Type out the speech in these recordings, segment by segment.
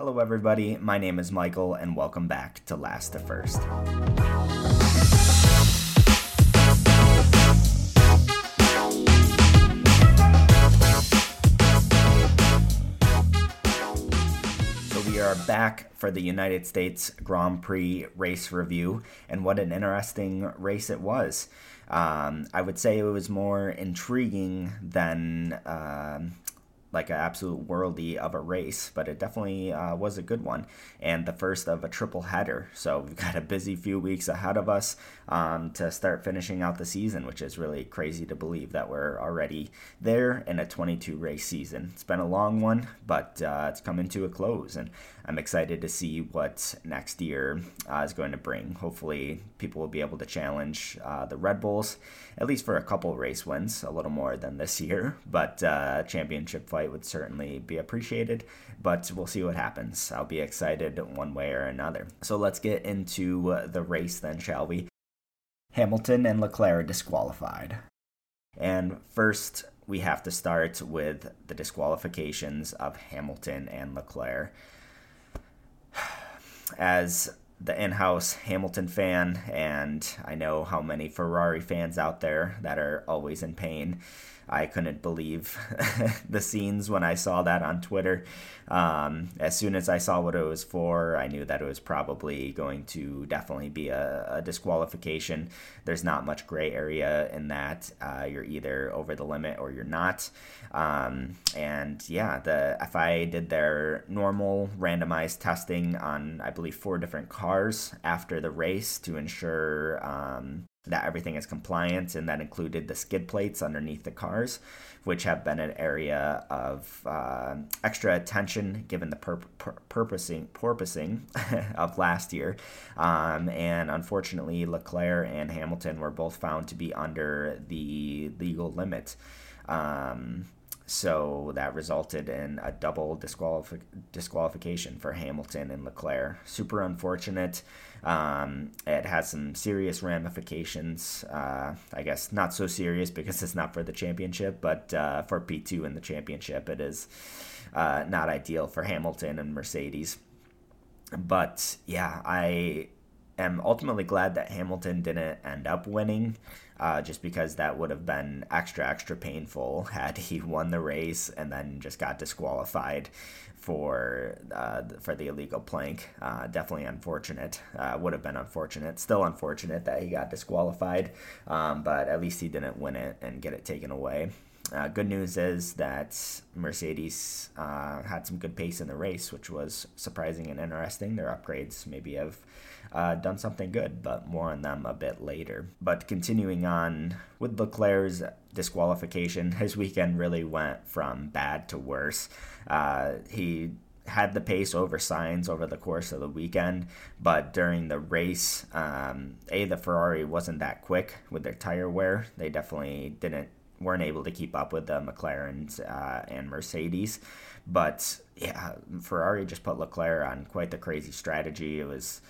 Hello, everybody. My name is Michael, and welcome back to Last to First. So, we are back for the United States Grand Prix race review, and what an interesting race it was. Um, I would say it was more intriguing than um like an absolute worldy of a race, but it definitely uh, was a good one and the first of a triple header. So we've got a busy few weeks ahead of us um, to start finishing out the season, which is really crazy to believe that we're already there in a 22 race season. It's been a long one, but uh, it's coming to a close, and I'm excited to see what next year uh, is going to bring. Hopefully, people will be able to challenge uh, the Red Bulls at least for a couple race wins, a little more than this year, but uh, championship fight would certainly be appreciated. But we'll see what happens. I'll be excited one way or another. So let's get into the race then, shall we? Hamilton and Leclerc disqualified. And first, we have to start with the disqualifications of Hamilton and Leclerc. As the in-house Hamilton fan, and I know how many Ferrari fans out there that are always in pain. I couldn't believe the scenes when I saw that on Twitter. Um, as soon as I saw what it was for, I knew that it was probably going to definitely be a, a disqualification. There's not much gray area in that. Uh, you're either over the limit or you're not. Um, and yeah, the FIA did their normal randomized testing on, I believe, four different cars after the race to ensure um, that everything is compliant, and that included the skid plates underneath the cars, which have been an area of uh, extra attention given the pur- pur- purposing porpoising of last year. Um, and unfortunately, Leclerc and Hamilton were both found to be under the legal limit. Um, so that resulted in a double disqualif- disqualification for Hamilton and Leclerc. Super unfortunate. Um, it has some serious ramifications. Uh, I guess not so serious because it's not for the championship, but uh, for P2 in the championship, it is uh, not ideal for Hamilton and Mercedes. But yeah, I am ultimately glad that Hamilton didn't end up winning uh, just because that would have been extra, extra painful had he won the race and then just got disqualified for uh, for the illegal plank. Uh, definitely unfortunate. Uh, would have been unfortunate. Still unfortunate that he got disqualified, um, but at least he didn't win it and get it taken away. Uh, good news is that Mercedes uh, had some good pace in the race, which was surprising and interesting. Their upgrades maybe have uh, done something good, but more on them a bit later. But continuing on with Leclerc's disqualification, his weekend really went from bad to worse. Uh, he had the pace over Sainz over the course of the weekend, but during the race, um, a the Ferrari wasn't that quick with their tire wear. They definitely didn't weren't able to keep up with the McLarens uh, and Mercedes. But yeah, Ferrari just put Leclerc on quite the crazy strategy. It was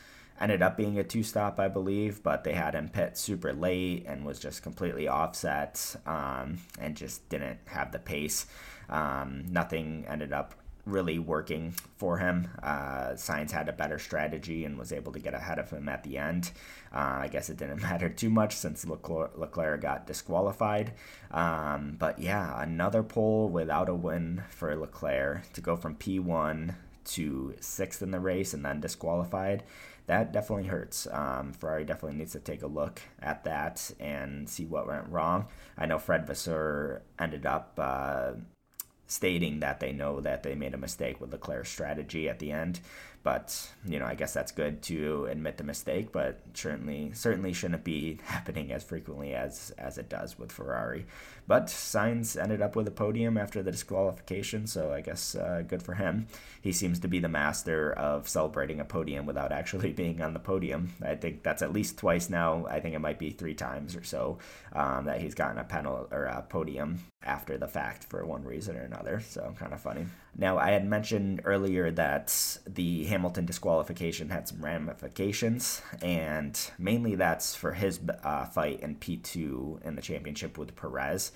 ended up being a two stop, I believe, but they had him pit super late and was just completely offset um, and just didn't have the pace. Um, nothing ended up really working for him. Uh, Sainz had a better strategy and was able to get ahead of him at the end. Uh, I guess it didn't matter too much since Leclerc, Leclerc got disqualified. Um, but yeah, another pole without a win for Leclerc to go from P1 to sixth in the race and then disqualified that definitely hurts. Um, Ferrari definitely needs to take a look at that and see what went wrong. I know Fred Vasseur ended up uh, stating that they know that they made a mistake with Leclerc's strategy at the end. But you know, I guess that's good to admit the mistake, but certainly certainly shouldn't be happening as frequently as as it does with Ferrari. But Sainz ended up with a podium after the disqualification, so I guess uh, good for him. He seems to be the master of celebrating a podium without actually being on the podium. I think that's at least twice now. I think it might be three times or so um, that he's gotten a panel or a podium after the fact for one reason or another. So kind of funny. Now I had mentioned earlier that the Hamilton disqualification had some ramifications, and mainly that's for his uh, fight in P2 in the championship with Perez.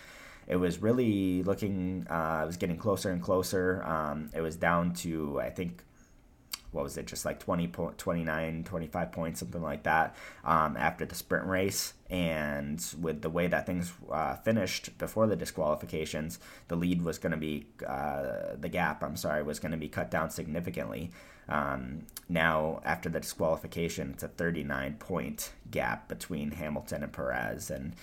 It was really looking, uh, it was getting closer and closer. Um, it was down to, I think, what was it, just like 20 po- 29, 25 points, something like that, um, after the sprint race. And with the way that things uh, finished before the disqualifications, the lead was going to be, uh, the gap, I'm sorry, was going to be cut down significantly. Um, now, after the disqualification, it's a 39 point gap between Hamilton and Perez. And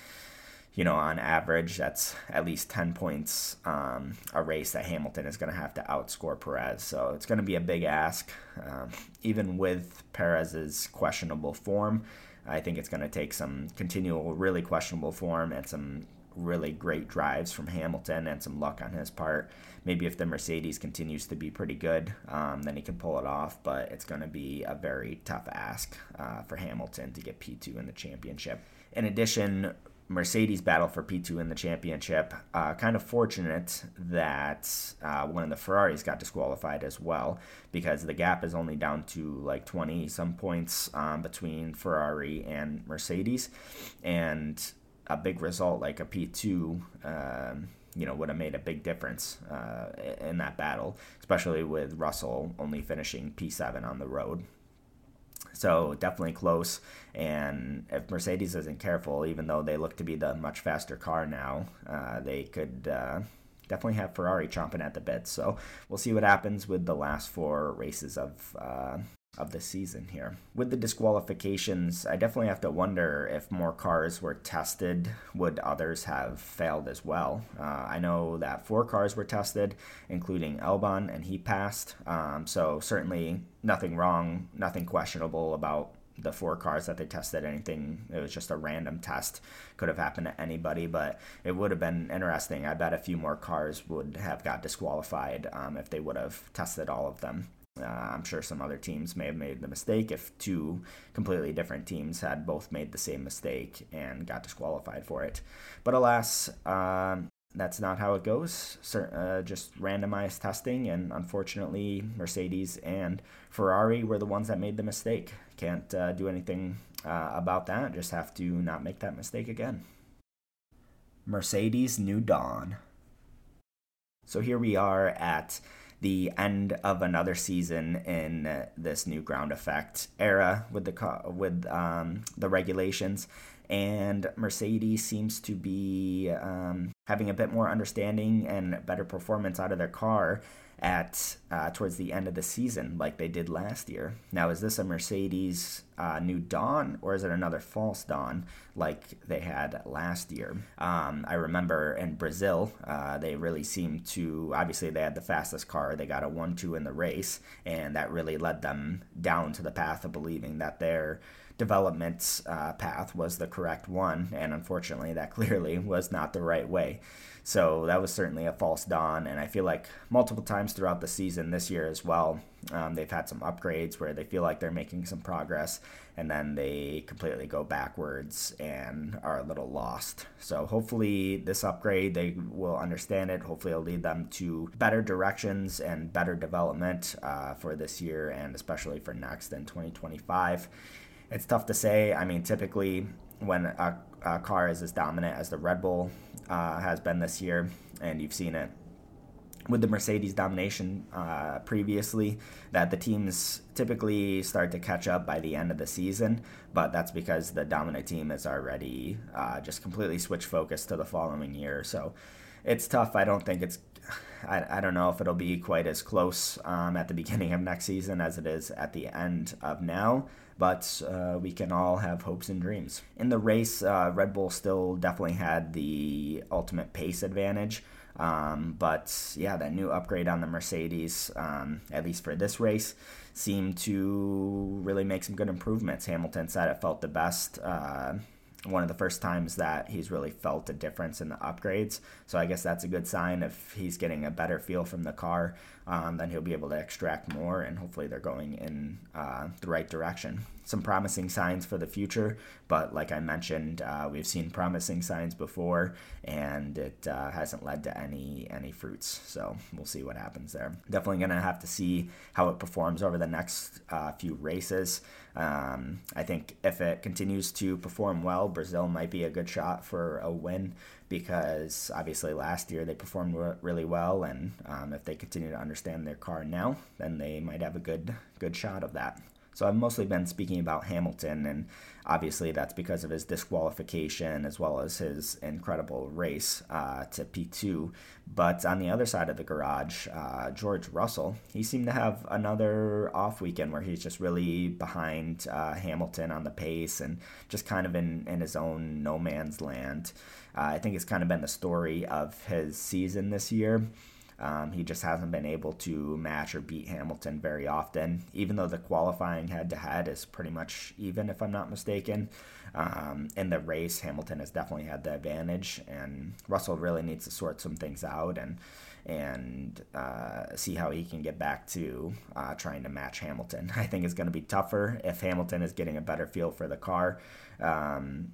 you know, on average, that's at least 10 points um, a race that Hamilton is going to have to outscore Perez. So it's going to be a big ask. Um, even with Perez's questionable form, I think it's going to take some continual, really questionable form and some really great drives from Hamilton and some luck on his part. Maybe if the Mercedes continues to be pretty good, um, then he can pull it off. But it's going to be a very tough ask uh, for Hamilton to get P2 in the championship. In addition, Mercedes battle for P2 in the championship. Uh, kind of fortunate that uh, one of the Ferraris got disqualified as well because the gap is only down to like 20 some points um, between Ferrari and Mercedes. And a big result like a P2. Um, you know, would have made a big difference uh, in that battle, especially with Russell only finishing P7 on the road. So definitely close. And if Mercedes isn't careful, even though they look to be the much faster car now, uh, they could uh, definitely have Ferrari chomping at the bit. So we'll see what happens with the last four races of uh, of the season here. With the disqualifications, I definitely have to wonder if more cars were tested, would others have failed as well? Uh, I know that four cars were tested, including Albon, and he passed. Um, so certainly nothing wrong, nothing questionable about the four cars that they tested anything it was just a random test could have happened to anybody but it would have been interesting i bet a few more cars would have got disqualified um, if they would have tested all of them uh, I'm sure some other teams may have made the mistake if two completely different teams had both made the same mistake and got disqualified for it. But alas, um, that's not how it goes. Uh, just randomized testing, and unfortunately, Mercedes and Ferrari were the ones that made the mistake. Can't uh, do anything uh, about that. Just have to not make that mistake again. Mercedes New Dawn. So here we are at the end of another season in this new ground effect era with the with um, the regulations. And Mercedes seems to be um, having a bit more understanding and better performance out of their car at uh, towards the end of the season, like they did last year. Now, is this a Mercedes uh, new dawn, or is it another false dawn like they had last year? Um, I remember in Brazil, uh, they really seemed to. Obviously, they had the fastest car. They got a one-two in the race, and that really led them down to the path of believing that their development uh, path was the correct one, and unfortunately, that clearly was not the right way. So that was certainly a false dawn, and I feel like multiple times throughout the season this year as well, um, they've had some upgrades where they feel like they're making some progress, and then they completely go backwards and are a little lost. So hopefully, this upgrade they will understand it. Hopefully, it'll lead them to better directions and better development uh, for this year, and especially for next in 2025. It's tough to say. I mean, typically when a, a car is as dominant as the Red Bull uh, has been this year, and you've seen it with the Mercedes domination uh, previously, that the teams typically start to catch up by the end of the season, but that's because the dominant team is already uh, just completely switched focus to the following year. So it's tough. I don't think it's. I, I don't know if it'll be quite as close um, at the beginning of next season as it is at the end of now but uh, we can all have hopes and dreams. In the race, uh, Red Bull still definitely had the ultimate pace advantage. Um, but yeah, that new upgrade on the Mercedes, um, at least for this race, seemed to really make some good improvements. Hamilton said it felt the best. Uh, one of the first times that he's really felt a difference in the upgrades. So I guess that's a good sign. If he's getting a better feel from the car, um, then he'll be able to extract more, and hopefully they're going in uh, the right direction. Some promising signs for the future, but like I mentioned, uh, we've seen promising signs before, and it uh, hasn't led to any any fruits. So we'll see what happens there. Definitely gonna have to see how it performs over the next uh, few races. Um, I think if it continues to perform well Brazil might be a good shot for a win because obviously last year they performed really well, and um, if they continue to understand their car now, then they might have a good good shot of that. So I've mostly been speaking about Hamilton, and obviously that's because of his disqualification as well as his incredible race uh, to P2. But on the other side of the garage, uh, George Russell, he seemed to have another off weekend where he's just really behind uh, Hamilton on the pace and just kind of in, in his own no man's land. Uh, I think it's kind of been the story of his season this year. Um, he just hasn't been able to match or beat Hamilton very often, even though the qualifying head to head is pretty much even, if I'm not mistaken. Um, in the race, Hamilton has definitely had the advantage, and Russell really needs to sort some things out and and uh, see how he can get back to uh, trying to match Hamilton. I think it's going to be tougher if Hamilton is getting a better feel for the car. Um,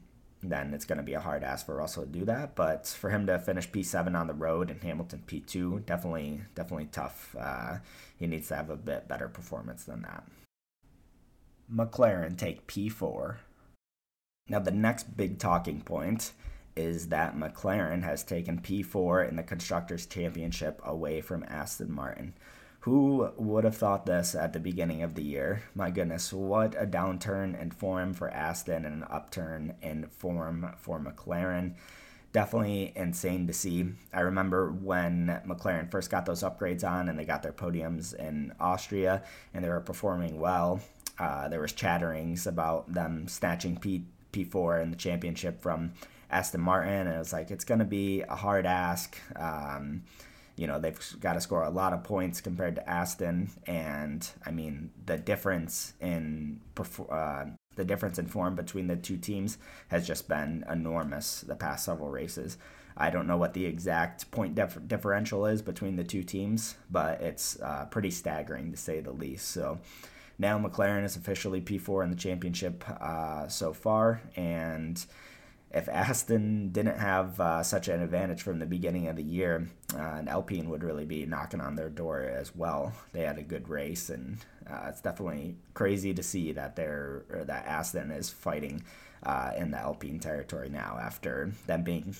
then it's going to be a hard ask for Russell to do that. But for him to finish P7 on the road and Hamilton P2, definitely, definitely tough. Uh, he needs to have a bit better performance than that. McLaren take P4. Now, the next big talking point is that McLaren has taken P4 in the Constructors' Championship away from Aston Martin. Who would have thought this at the beginning of the year? My goodness, what a downturn in form for Aston and an upturn in form for McLaren. Definitely insane to see. I remember when McLaren first got those upgrades on and they got their podiums in Austria and they were performing well. Uh, there was chatterings about them snatching P P4 in the championship from Aston Martin, and it was like it's going to be a hard ask. Um, you know they've got to score a lot of points compared to Aston, and I mean the difference in uh, the difference in form between the two teams has just been enormous the past several races. I don't know what the exact point dif- differential is between the two teams, but it's uh, pretty staggering to say the least. So now McLaren is officially P4 in the championship uh, so far, and if Aston didn't have uh, such an advantage from the beginning of the year, uh, and Alpine would really be knocking on their door as well. They had a good race, and uh, it's definitely crazy to see that they're that Aston is fighting uh, in the Alpine territory now after them being.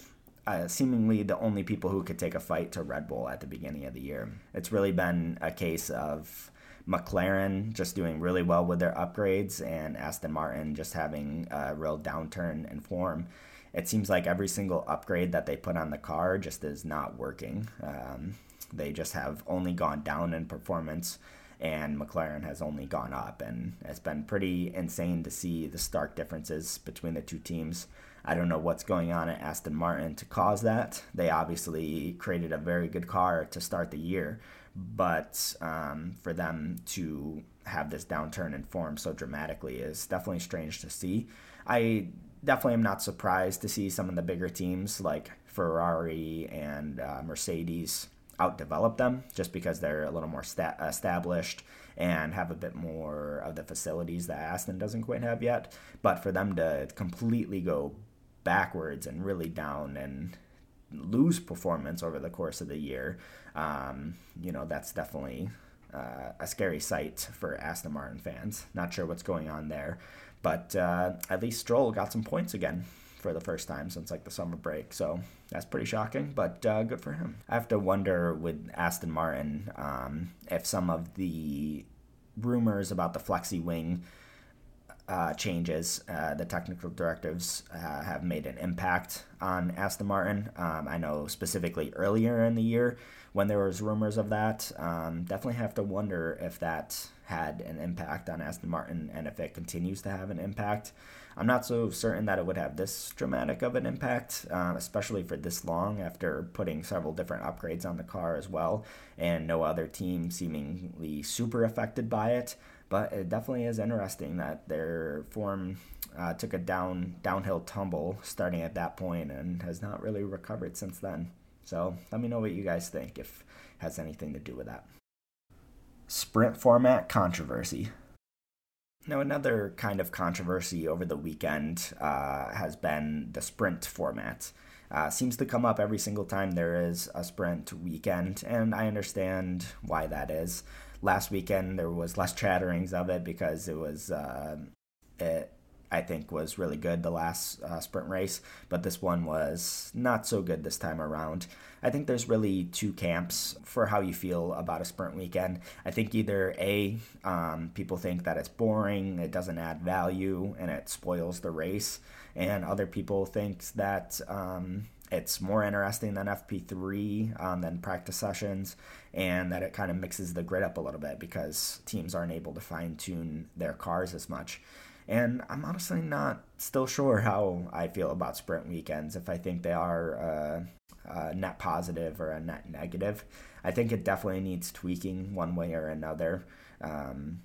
Uh, seemingly the only people who could take a fight to Red Bull at the beginning of the year. It's really been a case of McLaren just doing really well with their upgrades and Aston Martin just having a real downturn in form. It seems like every single upgrade that they put on the car just is not working. Um, they just have only gone down in performance, and McLaren has only gone up. And it's been pretty insane to see the stark differences between the two teams. I don't know what's going on at Aston Martin to cause that. They obviously created a very good car to start the year, but um, for them to have this downturn in form so dramatically is definitely strange to see. I definitely am not surprised to see some of the bigger teams like Ferrari and uh, Mercedes outdevelop them just because they're a little more sta- established and have a bit more of the facilities that Aston doesn't quite have yet. But for them to completely go backwards and really down and lose performance over the course of the year, um, you know, that's definitely uh, a scary sight for Aston Martin fans. Not sure what's going on there, but uh, at least Stroll got some points again for the first time since like the summer break. So that's pretty shocking, but uh, good for him. I have to wonder with Aston Martin um, if some of the rumors about the flexi wing uh, changes, uh, the technical directives uh, have made an impact on Aston Martin. Um, I know specifically earlier in the year when there was rumors of that. Um, definitely have to wonder if that had an impact on Aston Martin and if it continues to have an impact. I'm not so certain that it would have this dramatic of an impact, uh, especially for this long after putting several different upgrades on the car as well, and no other team seemingly super affected by it. But it definitely is interesting that their form uh, took a down downhill tumble starting at that point and has not really recovered since then. So let me know what you guys think if has anything to do with that. Sprint format controversy. Now, another kind of controversy over the weekend uh, has been the sprint format. Uh, seems to come up every single time there is a sprint weekend, and I understand why that is last weekend there was less chatterings of it because it was uh, it, I think was really good the last uh, sprint race, but this one was not so good this time around. I think there's really two camps for how you feel about a sprint weekend. I think either A, um, people think that it's boring, it doesn't add value, and it spoils the race, and other people think that um, it's more interesting than FP3 um, than practice sessions, and that it kind of mixes the grid up a little bit because teams aren't able to fine tune their cars as much. And I'm honestly not still sure how I feel about sprint weekends, if I think they are uh, a net positive or a net negative. I think it definitely needs tweaking one way or another. Um,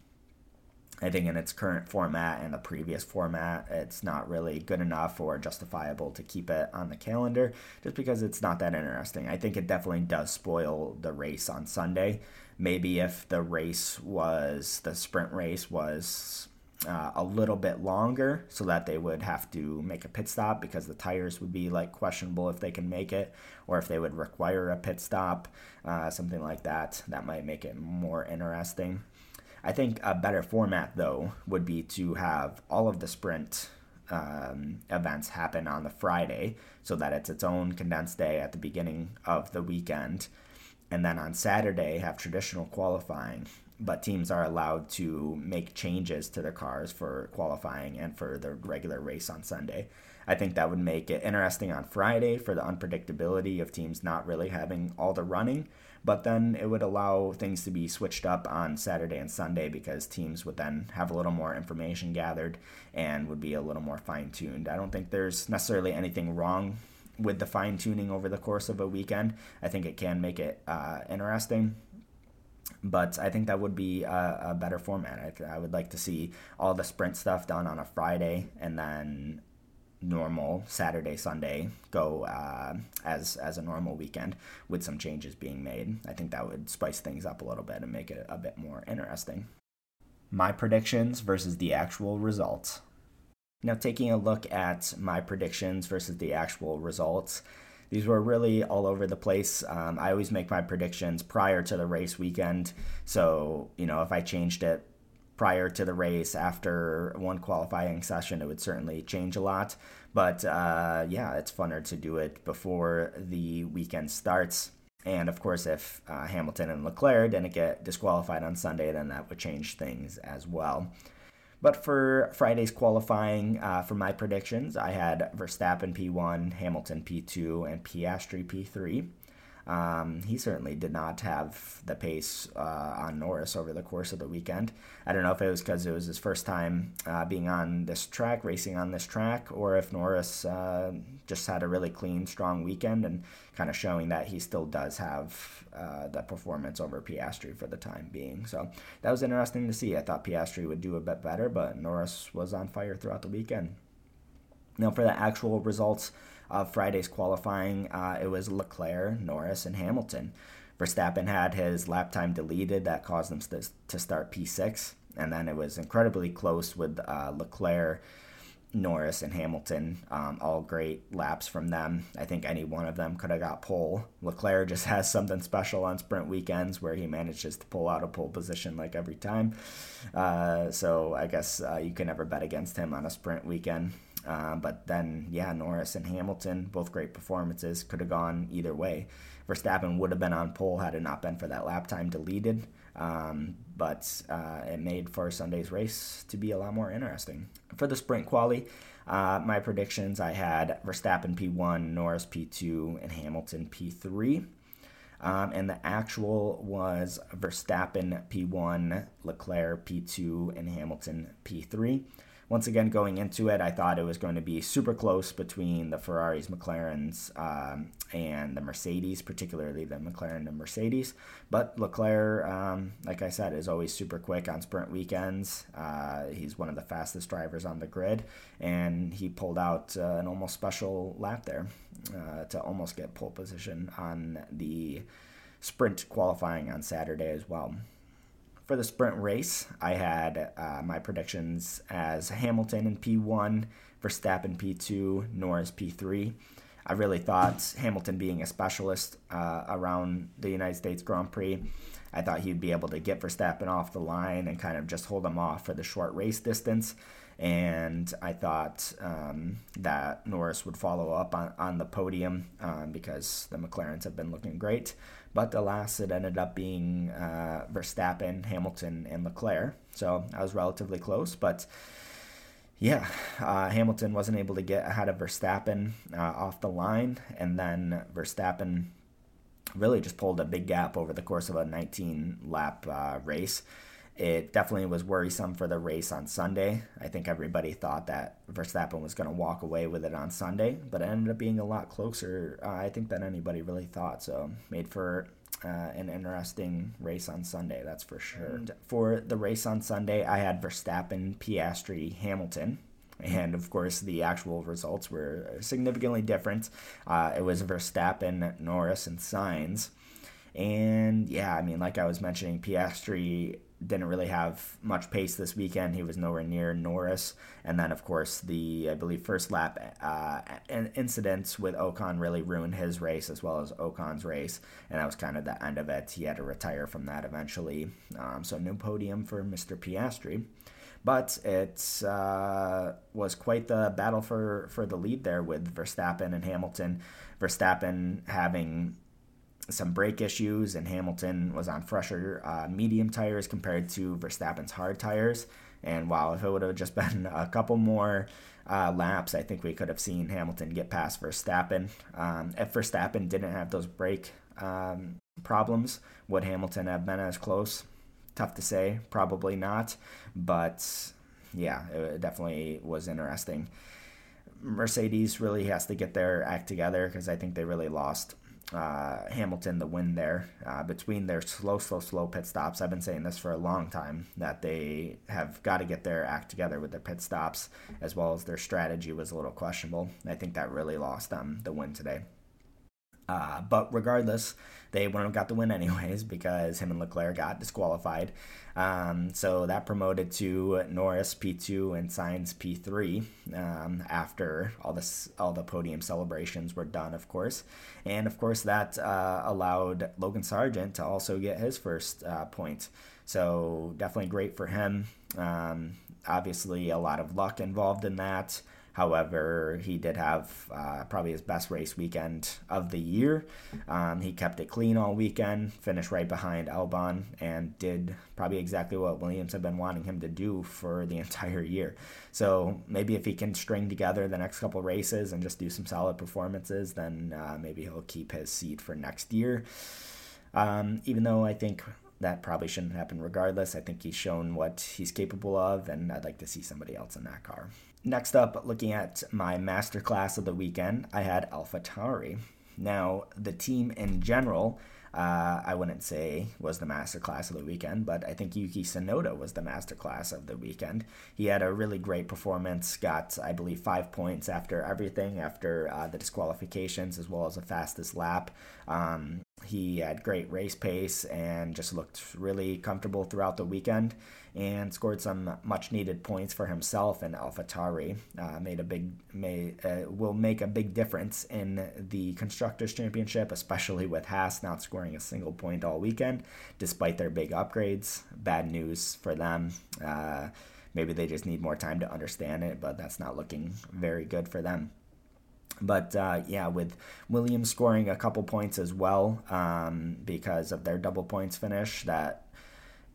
I think in its current format and the previous format, it's not really good enough or justifiable to keep it on the calendar just because it's not that interesting. I think it definitely does spoil the race on Sunday. Maybe if the race was, the sprint race was uh, a little bit longer so that they would have to make a pit stop because the tires would be like questionable if they can make it or if they would require a pit stop, uh, something like that. That might make it more interesting. I think a better format, though, would be to have all of the sprint um, events happen on the Friday so that it's its own condensed day at the beginning of the weekend. And then on Saturday, have traditional qualifying. But teams are allowed to make changes to their cars for qualifying and for the regular race on Sunday. I think that would make it interesting on Friday for the unpredictability of teams not really having all the running but then it would allow things to be switched up on Saturday and Sunday because teams would then have a little more information gathered and would be a little more fine tuned. I don't think there's necessarily anything wrong with the fine tuning over the course of a weekend. I think it can make it uh, interesting but I think that would be a, a better format. I, I, would like to see all the sprint stuff done on a Friday and then normal Saturday Sunday go uh, as as a normal weekend with some changes being made. I think that would spice things up a little bit and make it a bit more interesting. My predictions versus the actual results. Now, taking a look at my predictions versus the actual results, these were really all over the place. Um, I always make my predictions prior to the race weekend. So, you know, if I changed it prior to the race after one qualifying session, it would certainly change a lot. But uh, yeah, it's funner to do it before the weekend starts. And of course, if uh, Hamilton and Leclerc didn't get disqualified on Sunday, then that would change things as well. But for Friday's qualifying, uh, for my predictions, I had Verstappen P1, Hamilton P2, and Piastri P3. Um, he certainly did not have the pace uh, on Norris over the course of the weekend. I don't know if it was because it was his first time uh, being on this track, racing on this track, or if Norris uh, just had a really clean, strong weekend and kind of showing that he still does have uh, the performance over Piastri for the time being. So that was interesting to see. I thought Piastri would do a bit better, but Norris was on fire throughout the weekend. Now, for the actual results, of Friday's qualifying, uh, it was Leclerc, Norris, and Hamilton. Verstappen had his lap time deleted, that caused him to start P6. And then it was incredibly close with uh, Leclerc, Norris, and Hamilton. Um, all great laps from them. I think any one of them could have got pole. Leclerc just has something special on sprint weekends where he manages to pull out a pole position like every time. Uh, so I guess uh, you can never bet against him on a sprint weekend. Uh, but then, yeah, Norris and Hamilton, both great performances, could have gone either way. Verstappen would have been on pole had it not been for that lap time deleted. Um, but uh, it made for Sunday's race to be a lot more interesting. For the sprint quali, uh, my predictions I had Verstappen P1, Norris P2, and Hamilton P3. Um, and the actual was Verstappen P1, Leclerc P2, and Hamilton P3 once again, going into it, I thought it was going to be super close between the Ferraris, McLarens, um, and the Mercedes, particularly the McLaren and Mercedes. But Leclerc, um, like I said, is always super quick on sprint weekends. Uh, he's one of the fastest drivers on the grid, and he pulled out uh, an almost special lap there uh, to almost get pole position on the sprint qualifying on Saturday as well. For the sprint race, I had uh, my predictions as Hamilton in P1, Verstappen P2, Norris P3. I really thought Hamilton being a specialist uh, around the United States Grand Prix, I thought he'd be able to get Verstappen off the line and kind of just hold him off for the short race distance. And I thought um, that Norris would follow up on, on the podium um, because the McLarens have been looking great. But alas, it ended up being uh, Verstappen, Hamilton, and Leclerc. So I was relatively close, but yeah, uh, Hamilton wasn't able to get ahead of Verstappen uh, off the line, and then Verstappen really just pulled a big gap over the course of a 19 lap uh, race. It definitely was worrisome for the race on Sunday. I think everybody thought that Verstappen was going to walk away with it on Sunday, but it ended up being a lot closer, uh, I think, than anybody really thought. So, made for uh, an interesting race on Sunday, that's for sure. And for the race on Sunday, I had Verstappen, Piastri, Hamilton. And of course, the actual results were significantly different. Uh, it was Verstappen, Norris, and Sainz. And yeah, I mean, like I was mentioning, Piastri didn't really have much pace this weekend. He was nowhere near Norris. And then, of course, the, I believe, first lap uh, incidents with Ocon really ruined his race as well as Ocon's race. And that was kind of the end of it. He had to retire from that eventually. Um, so, no podium for Mr. Piastri. But it uh, was quite the battle for, for the lead there with Verstappen and Hamilton. Verstappen having some brake issues, and Hamilton was on fresher uh, medium tires compared to Verstappen's hard tires. And wow, if it would have just been a couple more uh, laps, I think we could have seen Hamilton get past Verstappen. Um, if Verstappen didn't have those brake um, problems, would Hamilton have been as close? Tough to say, probably not. But yeah, it definitely was interesting. Mercedes really has to get their act together because I think they really lost uh, Hamilton the win there uh, between their slow, slow, slow pit stops. I've been saying this for a long time that they have got to get their act together with their pit stops as well as their strategy was a little questionable. I think that really lost them the win today. Uh, but regardless, they wouldn't have got the win anyways because him and Leclerc got disqualified. Um, so that promoted to Norris P2 and Sainz P3 um, after all this all the podium celebrations were done, of course, and of course that uh, allowed Logan Sargeant to also get his first uh, point. So definitely great for him. Um, obviously, a lot of luck involved in that. However, he did have uh, probably his best race weekend of the year. Um, he kept it clean all weekend, finished right behind Albon, and did probably exactly what Williams had been wanting him to do for the entire year. So maybe if he can string together the next couple races and just do some solid performances, then uh, maybe he'll keep his seat for next year. Um, even though I think that probably shouldn't happen regardless. I think he's shown what he's capable of, and I'd like to see somebody else in that car. Next up, looking at my masterclass of the weekend, I had Alpha AlphaTauri. Now, the team in general, uh, I wouldn't say was the masterclass of the weekend, but I think Yuki Tsunoda was the masterclass of the weekend. He had a really great performance, got, I believe, five points after everything, after uh, the disqualifications, as well as the fastest lap. Um, he had great race pace and just looked really comfortable throughout the weekend and scored some much needed points for himself and AlphaTauri. Uh, made a big may uh, will make a big difference in the constructors championship, especially with Haas not scoring a single point all weekend, despite their big upgrades. Bad news for them. Uh, maybe they just need more time to understand it, but that's not looking very good for them. But uh, yeah, with Williams scoring a couple points as well um, because of their double points finish, that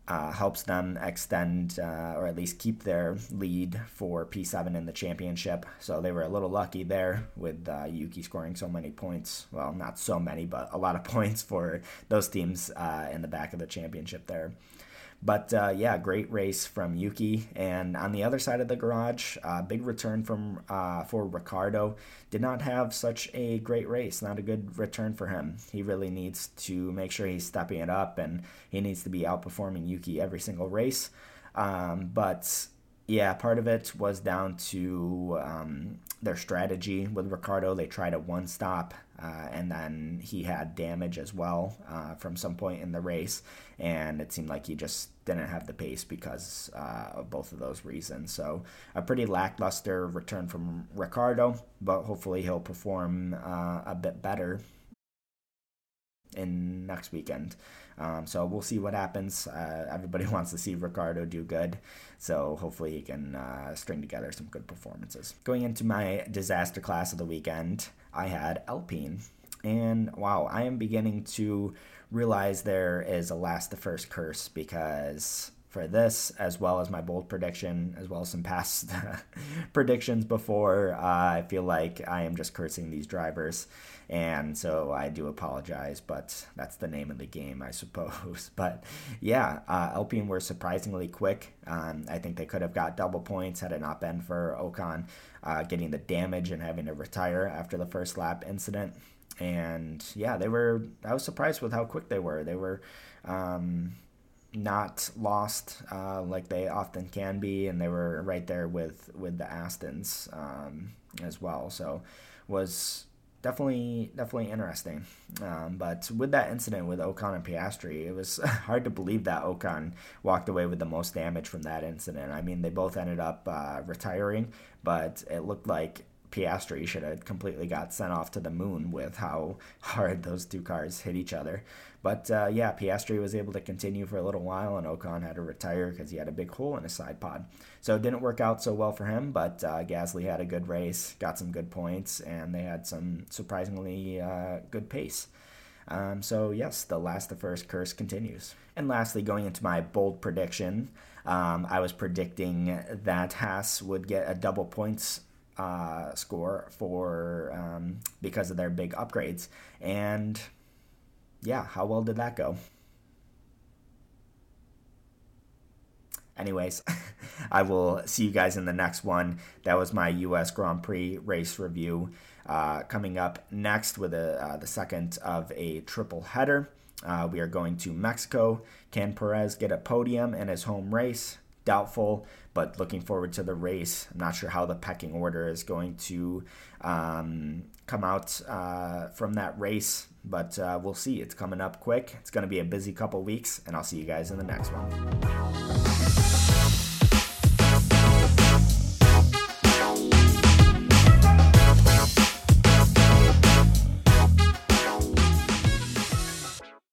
uh, helps them extend uh, or at least keep their lead for P7 in the championship. So they were a little lucky there with uh, Yuki scoring so many points. Well, not so many, but a lot of points for those teams uh, in the back of the championship there. But uh, yeah, great race from Yuki. And on the other side of the garage, uh, big return from uh, for Ricciardo. Did not have such a great race. Not a good return for him. He really needs to make sure he's stepping it up, and he needs to be outperforming Yuki every single race. Um, but yeah, part of it was down to um, their strategy with Ricciardo. They tried a one stop, uh, and then he had damage as well uh, from some point in the race, and it seemed like he just didn't have the pace because uh, of both of those reasons. So a pretty lackluster return from Ricciardo, but hopefully he'll perform uh, a bit better in next weekend. Um, so we'll see what happens. Uh, everybody wants to see Ricciardo do good, so hopefully he can uh, string together some good performances. Going into my disaster class of the weekend, I had Alpine, and wow, I am beginning to realize there is a last the first curse because for this, as well as my bold prediction, as well as some past predictions before. Uh, I feel like I am just cursing these drivers, and so I do apologize, but that's the name of the game, I suppose. But yeah, uh, Alpine were surprisingly quick. Um, I think they could have got double points had it not been for Ocon uh, getting the damage and having to retire after the first lap incident. And yeah, they were. I was surprised with how quick they were. They were. Um, not lost uh, like they often can be, and they were right there with with the Astons um, as well. So was definitely definitely interesting. Um, but with that incident with Ocon and Piastri, it was hard to believe that Ocon walked away with the most damage from that incident. I mean, they both ended up uh, retiring, but it looked like Piastri should have completely got sent off to the moon with how hard those two cars hit each other. But uh, yeah, Piastri was able to continue for a little while, and Ocon had to retire because he had a big hole in his side pod. So it didn't work out so well for him, but uh, Gasly had a good race, got some good points, and they had some surprisingly uh, good pace. Um, so, yes, the last the first curse continues. And lastly, going into my bold prediction, um, I was predicting that Haas would get a double points uh, score for um, because of their big upgrades. And yeah, how well did that go? Anyways, I will see you guys in the next one. That was my U.S. Grand Prix race review. Uh, coming up next with a, uh, the second of a triple header. Uh, we are going to Mexico. Can Perez get a podium in his home race? doubtful, but looking forward to the race. I'm not sure how the pecking order is going to um, come out uh, from that race, but uh, we'll see. It's coming up quick. It's going to be a busy couple weeks, and I'll see you guys in the next one.